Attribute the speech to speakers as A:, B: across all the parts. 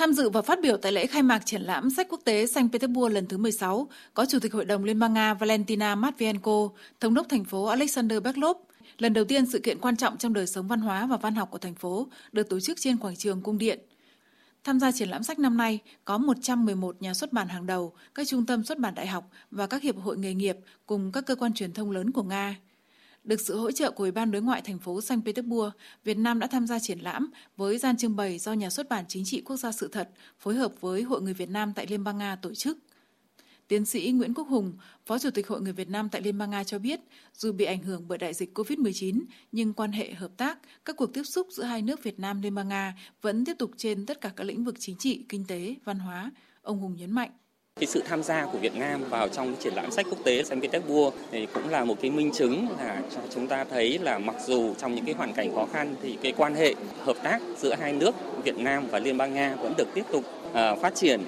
A: Tham dự và phát biểu tại lễ khai mạc triển lãm sách quốc tế Saint Petersburg lần thứ 16 có Chủ tịch Hội đồng Liên bang Nga Valentina Matvienko, Thống đốc thành phố Alexander Beklov. Lần đầu tiên sự kiện quan trọng trong đời sống văn hóa và văn học của thành phố được tổ chức trên quảng trường Cung Điện. Tham gia triển lãm sách năm nay có 111 nhà xuất bản hàng đầu, các trung tâm xuất bản đại học và các hiệp hội nghề nghiệp cùng các cơ quan truyền thông lớn của Nga. Được sự hỗ trợ của Ủy ban đối ngoại thành phố Saint Petersburg, Việt Nam đã tham gia triển lãm với gian trưng bày do Nhà xuất bản Chính trị Quốc gia Sự thật phối hợp với Hội người Việt Nam tại Liên bang Nga tổ chức. Tiến sĩ Nguyễn Quốc Hùng, Phó Chủ tịch Hội người Việt Nam tại Liên bang Nga cho biết, dù bị ảnh hưởng bởi đại dịch COVID-19, nhưng quan hệ hợp tác, các cuộc tiếp xúc giữa hai nước Việt Nam Liên bang Nga vẫn tiếp tục trên tất cả các lĩnh vực chính trị, kinh tế, văn hóa. Ông Hùng nhấn mạnh.
B: Cái sự tham gia của Việt Nam vào trong triển lãm sách quốc tế Saint Petersburg thì cũng là một cái minh chứng là cho chúng ta thấy là mặc dù trong những cái hoàn cảnh khó khăn thì cái quan hệ hợp tác giữa hai nước Việt Nam và Liên bang Nga vẫn được tiếp tục à, phát triển.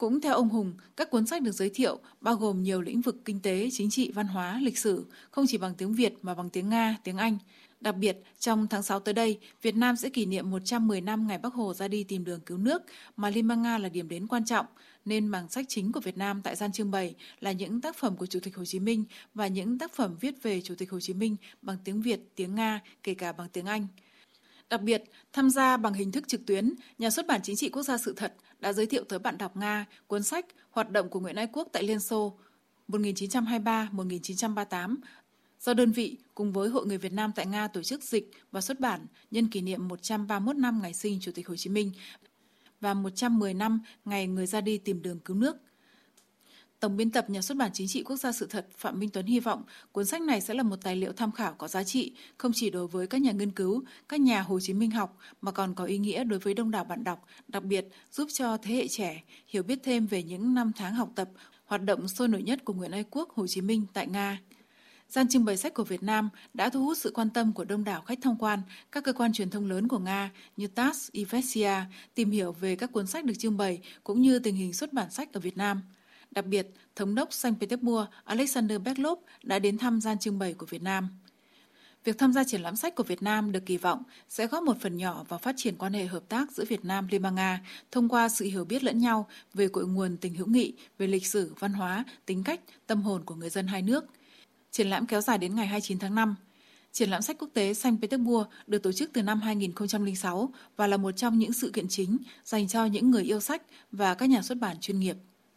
A: Cũng theo ông Hùng, các cuốn sách được giới thiệu bao gồm nhiều lĩnh vực kinh tế, chính trị, văn hóa, lịch sử, không chỉ bằng tiếng Việt mà bằng tiếng Nga, tiếng Anh. Đặc biệt, trong tháng 6 tới đây, Việt Nam sẽ kỷ niệm 110 năm ngày Bắc Hồ ra đi tìm đường cứu nước, mà Liên bang Nga là điểm đến quan trọng, nên mảng sách chính của Việt Nam tại gian trưng bày là những tác phẩm của Chủ tịch Hồ Chí Minh và những tác phẩm viết về Chủ tịch Hồ Chí Minh bằng tiếng Việt, tiếng Nga, kể cả bằng tiếng Anh. Đặc biệt, tham gia bằng hình thức trực tuyến, Nhà xuất bản Chính trị Quốc gia Sự thật đã giới thiệu tới bạn đọc Nga cuốn sách Hoạt động của Nguyễn Ái Quốc tại Liên Xô 1923-1938 do đơn vị cùng với Hội người Việt Nam tại Nga tổ chức dịch và xuất bản nhân kỷ niệm 131 năm ngày sinh Chủ tịch Hồ Chí Minh và 110 năm ngày người ra đi tìm đường cứu nước. Tổng biên tập Nhà xuất bản Chính trị Quốc gia Sự thật Phạm Minh Tuấn hy vọng cuốn sách này sẽ là một tài liệu tham khảo có giá trị không chỉ đối với các nhà nghiên cứu, các nhà Hồ Chí Minh học mà còn có ý nghĩa đối với đông đảo bạn đọc, đặc biệt giúp cho thế hệ trẻ hiểu biết thêm về những năm tháng học tập, hoạt động sôi nổi nhất của Nguyễn Ái Quốc Hồ Chí Minh tại Nga. Gian trưng bày sách của Việt Nam đã thu hút sự quan tâm của đông đảo khách tham quan, các cơ quan truyền thông lớn của Nga như TASS, Ivestia tìm hiểu về các cuốn sách được trưng bày cũng như tình hình xuất bản sách ở Việt Nam. Đặc biệt, Thống đốc Saint Petersburg Alexander Beklov đã đến thăm gian trưng bày của Việt Nam. Việc tham gia triển lãm sách của Việt Nam được kỳ vọng sẽ góp một phần nhỏ vào phát triển quan hệ hợp tác giữa Việt Nam Liên bang Nga thông qua sự hiểu biết lẫn nhau về cội nguồn tình hữu nghị, về lịch sử, văn hóa, tính cách, tâm hồn của người dân hai nước – Triển lãm kéo dài đến ngày 29 tháng 5. Triển lãm sách quốc tế Saint Petersburg được tổ chức từ năm 2006 và là một trong những sự kiện chính dành cho những người yêu sách và các nhà xuất bản chuyên nghiệp.